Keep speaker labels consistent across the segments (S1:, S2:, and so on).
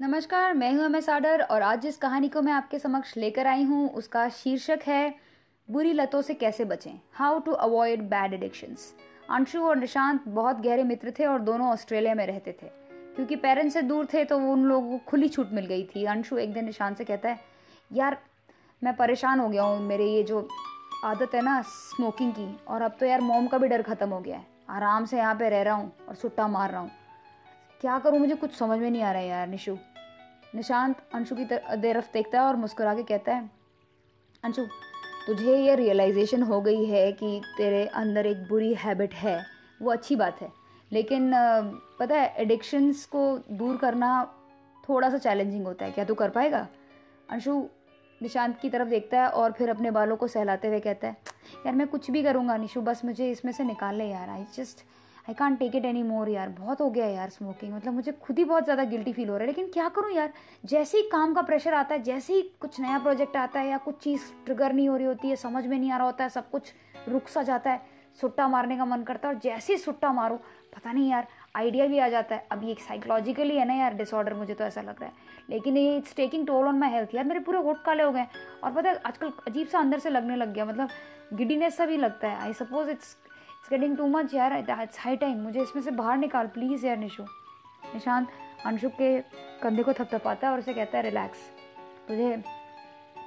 S1: नमस्कार, मैं हूँ एम एस आडर और आज जिस कहानी को मैं आपके समक्ष लेकर आई हूँ, उसका शीर्षक है, बुरी लतों से कैसे बचें? How to avoid bad addictions Anshu और निशांत बहुत गहरे मित्र थे और दोनों ऑस्ट्रेलिया में रहते थे। क्योंकि पेरेंट्स से दूर थे तो उन लोगों को खुली छूट मिल गई थी। अंशु एक दिन निशांत से कहता है, यार, मैं परेशान हो गया हूँ, मेरे ये जो आदत है ना स्मोकिंग की, और अब तो यार मोम का भी डर खत्म हो गया है। आराम से यहाँ पे रह रहा हूँ और सुट्टा मार रहा हूँ। क्या करूँ? मुझे कुछ समझ में नहीं आ रहा है यार, निशु। निशांत अंशु की तरफ़ देखता है और मुस्कुरा के कहता है, अंशु, तुझे ये रियलाइजेशन हो गई है कि तेरे अंदर एक बुरी हैबिट है। वो अच्छी बात है। लेकिन पता है एडिक्शंस को दूर करना थोड़ा सा चैलेंजिंग होता है। क्या तू कर पाएगा? अंशु निशांत की तरफ़ देखता है और फिर अपने बालों को सहलाते हुए कहता है, यार, मैं कुछ भी करूँगा, निशु। बस मुझे इसमें से निकाल ले यार। I just I can't take it any more यार, बहुत हो गया यार स्मोकिंग मतलब मुझे खुद ही बहुत ज़्यादा गिल्टी फील हो रहा है। लेकिन क्या करूँ यार? जैसे ही काम का प्रेशर आता है, जैसे ही कुछ नया प्रोजेक्ट आता है या कुछ चीज़ ट्रिगर नहीं हो रही होती है, समझ में नहीं आ रहा होता है, सब कुछ रुक सा जाता है, सुट्टा मारने का मन करता है और जैसे ही सुट्टा मारो, पता नहीं यार आइडिया भी आ जाता है। अब ये साइकोलॉजिकली है ना यार डिसऑर्डर मुझे तो ऐसा लग रहा है। लेकिन ये it's taking toll on my health यार मेरे पूरे होट काले हो गए और पता है, आजकल अजीब सा अंदर से लगने लग गया। मतलब गिडीनेस सा भी लगता है। I suppose it's it's getting too much यार इट्स हाई टाइम मुझे इसमें से बाहर निकाल प्लीज़ यार निशु निशांत, अंशु के कंधे को थपथपाता है और उसे कहता है रिलैक्स तुझे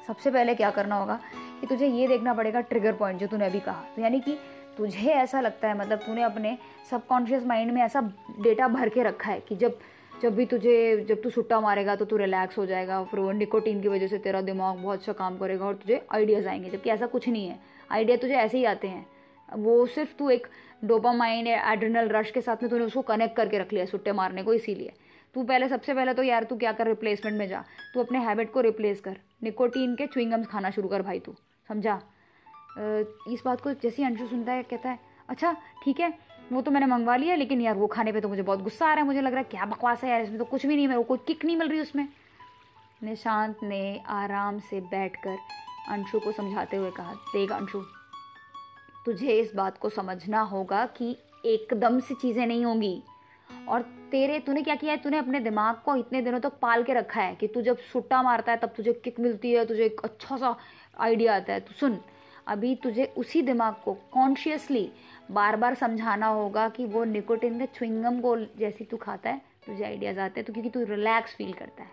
S1: सबसे पहले क्या करना होगा? कि तुझे ये देखना पड़ेगा ट्रिगर पॉइंट जो तूने अभी कहा। तो यानी कि तुझे ऐसा लगता है मतलब तूने अपने सबकॉन्शियस माइंड में ऐसा डेटा भर के रखा है कि जब जब भी तुझे, जब तू सुट्टा मारेगा तो तू रिलैक्स हो जाएगा, फिर वो निकोटीन की वजह से तेरा दिमाग बहुत अच्छा काम करेगा और तुझे आइडियाज़ आएँगे। जबकि ऐसा कुछ नहीं है। आइडिया तुझे ऐसे ही आते हैं। वो सिर्फ़ तू एक डोपामाइन या एड्रिनल रश के साथ में तूने उसको कनेक्ट करके रख लिया, सुट्टे मारने को इसीलिए। तू पहले, सबसे पहले तो यार तू क्या कर रिप्लेसमेंट में जा। तू अपने हैबिट को रिप्लेस कर। निकोटीन के च्विंगम्स खाना शुरू कर भाई तू, समझा? इस बात को जैसे अंशु सुनता है, कहता है अच्छा ठीक है, वो तो मैंने मंगवा लिया, लेकिन यार वो खाने पे तो मुझे बहुत गुस्सा आ रहा है, मुझे लग रहा है, क्या बकवास है यार, इसमें तो कुछ भी नहीं मेरे कोई किक नहीं मिल रही उसमें। निशांत ने आराम से बैठकर अंशु को समझाते हुए कहा, देख अंशु तुझे इस बात को समझना होगा कि एकदम से चीज़ें नहीं होंगी। और तेरे, तूने क्या किया है? तूने अपने दिमाग को इतने दिनों तक तो पाल के रखा है कि तू जब सुट्टा मारता है, तब तुझे किक मिलती है, तुझे एक अच्छा सा आइडिया आता है। तू सुन, अभी तुझे उसी दिमाग को कॉन्शियसली बार बार समझाना होगा कि वो निकोटिन के च्विंगम को जैसी तू खाता है, तुझे आइडियाज़ आते हैं तो क्योंकि तू रिलैक्स फील करता है।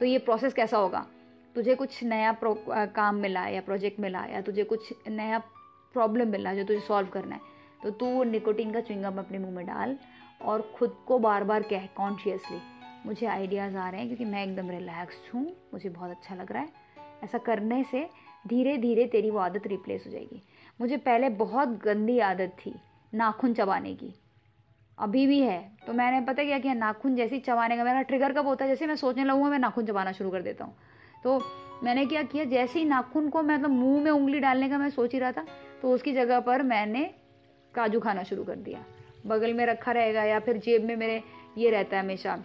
S1: तो ये प्रोसेस कैसा होगा? तुझे कुछ नया काम मिला या प्रोजेक्ट मिला या तुझे कुछ नया प्रॉब्लम मिलना है जो तुझे सॉल्व करना है। तो तू निकोटिन का च्विंगम अपने मुँह में डाल और खुद को बार बार कह कॉन्शियसली मुझे आइडियाज़ आ रहे हैं क्योंकि मैं एकदम रिलैक्स हूँ, मुझे बहुत अच्छा लग रहा है। ऐसा करने से धीरे धीरे तेरी वो आदत रिप्लेस हो जाएगी। मुझे पहले बहुत गंदी आदत थी, नाखून चबाने की। अभी भी है तो मैंने पता क्या किया, नाखून जैसे ही चबाने का मेरा ट्रिगर कब होता है? जैसे मैं सोचने लगूँगा मैं नाखून चबाना शुरू कर देता हूँ। तो मैंने क्या किया, जैसे ही नाखून को मतलब मुँह में उंगली डालने का मैं सोच ही रहा था तो उसकी जगह पर मैंने काजू खाना शुरू कर दिया। बगल में रखा रहेगा या फिर जेब में मेरे ये रहता है हमेशा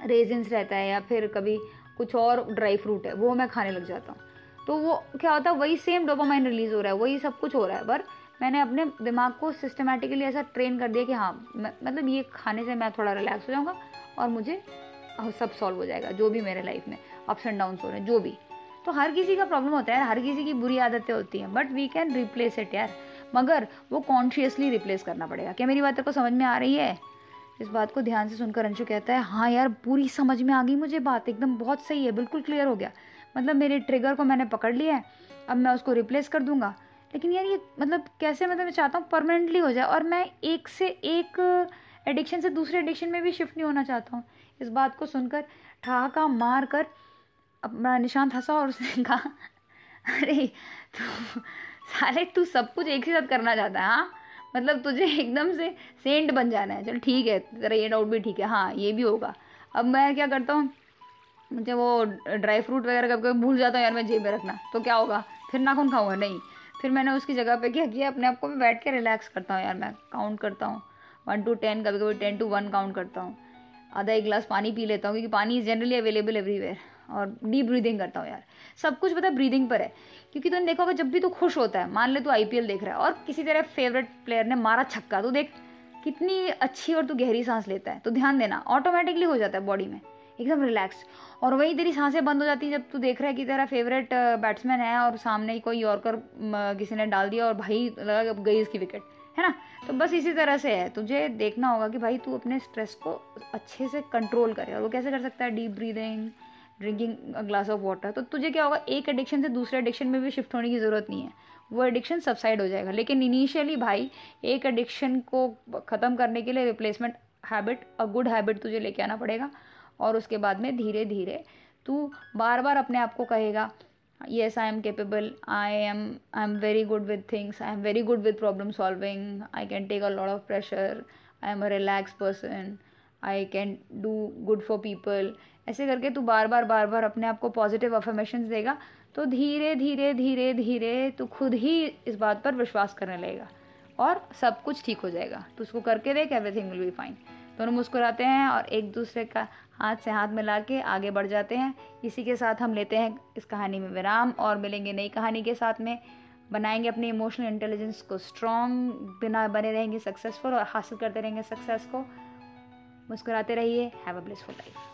S1: रेजिन्स रहता है या फिर कभी कुछ और ड्राई फ्रूट है, वो मैं खाने लग जाता हूँ। तो वो क्या होता है, वही सेम डोपामाइन रिलीज़ हो रहा है, वही सब कुछ हो रहा है, पर मैंने अपने दिमाग को सिस्टमेटिकली ऐसा ट्रेन कर दिया कि हाँ मतलब ये खाने से मैं थोड़ा रिलैक्स हो जाऊँगा और मुझे सब सॉल्व हो जाएगा, जो भी मेरे लाइफ में अप्स एंड डाउन हो रहे हैं, जो भी। तो हर किसी का प्रॉब्लम होता है यार, हर किसी की बुरी आदतें होती हैं but we can replace it यार। मगर वो कॉन्शियसली रिप्लेस करना पड़ेगा। क्या मेरी बात को समझ में आ रही है? इस बात को ध्यान से सुनकर अंशु कहता है हाँ यार, पूरी समझ में आ गई मुझे बात, एकदम बहुत सही है, बिल्कुल क्लियर हो गया। मतलब मेरे ट्रिगर को मैंने पकड़ लिया है, अब मैं उसको रिप्लेस कर दूँगा। लेकिन यार ये मतलब कैसे मतलब मैं चाहता हूँ परमानेंटली हो जाए, और मैं एक से एक एडिक्शन से दूसरे एडिक्शन में भी शिफ्ट नहीं होना चाहता हूँ। इस बात को सुनकर ठहाका मार कर अपना निशांत हंसा और उसने कहा, अरे, तू, साले, तू सब कुछ एक ही साथ करना चाहता है हाँ? मतलब तुझे एकदम से सेंट बन जाना है। चल, ठीक है, तेरा ये डाउट भी ठीक है हाँ ये भी होगा। अब मैं क्या करता हूँ, मुझे वो ड्राई फ्रूट वगैरह कभी कभी भूल जाता हूँ, यार, मैं जेब में रखना तो क्या होगा? फिर नाखून खाऊँगा? नहीं। फिर मैंने उसकी जगह पे क्या किया, अपने आप को मैं बैठ के रिलैक्स करता हूँ, यार, मैं काउंट करता हूँ। वन टू टेन कभी कभी टेन टू वन काउंट करता हूँ। आधा एक गिलास पानी पी लेता हूँ, क्योंकि पानी इज़ जनरली अवेलेबल एवरीवेयर और डीप ब्रीदिंग करता हूँ यार। सब कुछ पता ब्रीदिंग पर है। क्योंकि तुमने तो देखा होगा जब भी तू तो खुश होता है, मान ले तू आईपीएल देख रहा है और किसी तरह फेवरेट प्लेयर ने मारा छक्का तो देख कितनी अच्छी और तू गहरी सांस लेता है। तो ध्यान देना ऑटोमेटिकली हो जाता है बॉडी में। एकदम रिलैक्स और वही तेरी साँसें बंद हो जाती है जब तू देख रहा है कि तेरा फेवरेट बैट्समैन है और सामने ही कोई यॉर्कर किसी ने डाल दिया और भाई लगा गई इसकी विकेट है ना? तो बस इसी तरह से है। तुझे देखना होगा कि भाई तू अपने स्ट्रेस को अच्छे से कंट्रोल करे और वो कैसे कर सकता है? Deep breathing drinking glass of water तो तुझे क्या होगा? एक एडिक्शन से दूसरे एडिक्शन में भी शिफ्ट होने की ज़रूरत नहीं है। वो एडिक्शन सबसाइड हो जाएगा। लेकिन इनिशियली भाई, एक एडिक्शन को ख़त्म करने के लिए replacement habit a good habit तुझे लेके आना पड़ेगा। और उसके बाद में धीरे धीरे तू बार बार अपने आप को कहेगा yes I am capable I am I am very good with things I am very good with problem solving I can take a lot of pressure I am a relax person. I can do good for people ऐसे करके तू बार बार बार बार अपने आप को positive affirmation देगा तो धीरे धीरे धीरे धीरे तू खुद ही इस बात पर विश्वास करने लगेगा और सब कुछ ठीक हो जाएगा। तो उसको करके देख एवरीथिंग विल बी फाइन दोनों मुस्कुराते हैं और एक दूसरे का हाथ से हाथ मिला के आगे बढ़ जाते हैं। इसी के साथ हम लेते हैं इस कहानी में विराम और मिलेंगे नई कहानी के साथ में। बनाएँगे अपने इमोशनल इंटेलिजेंस को स्ट्रॉन्ग बिना बने रहेंगे सक्सेसफुल और हासिल करते रहेंगे सक्सेस को। मुस्कुराते रहिए। Have a blissful life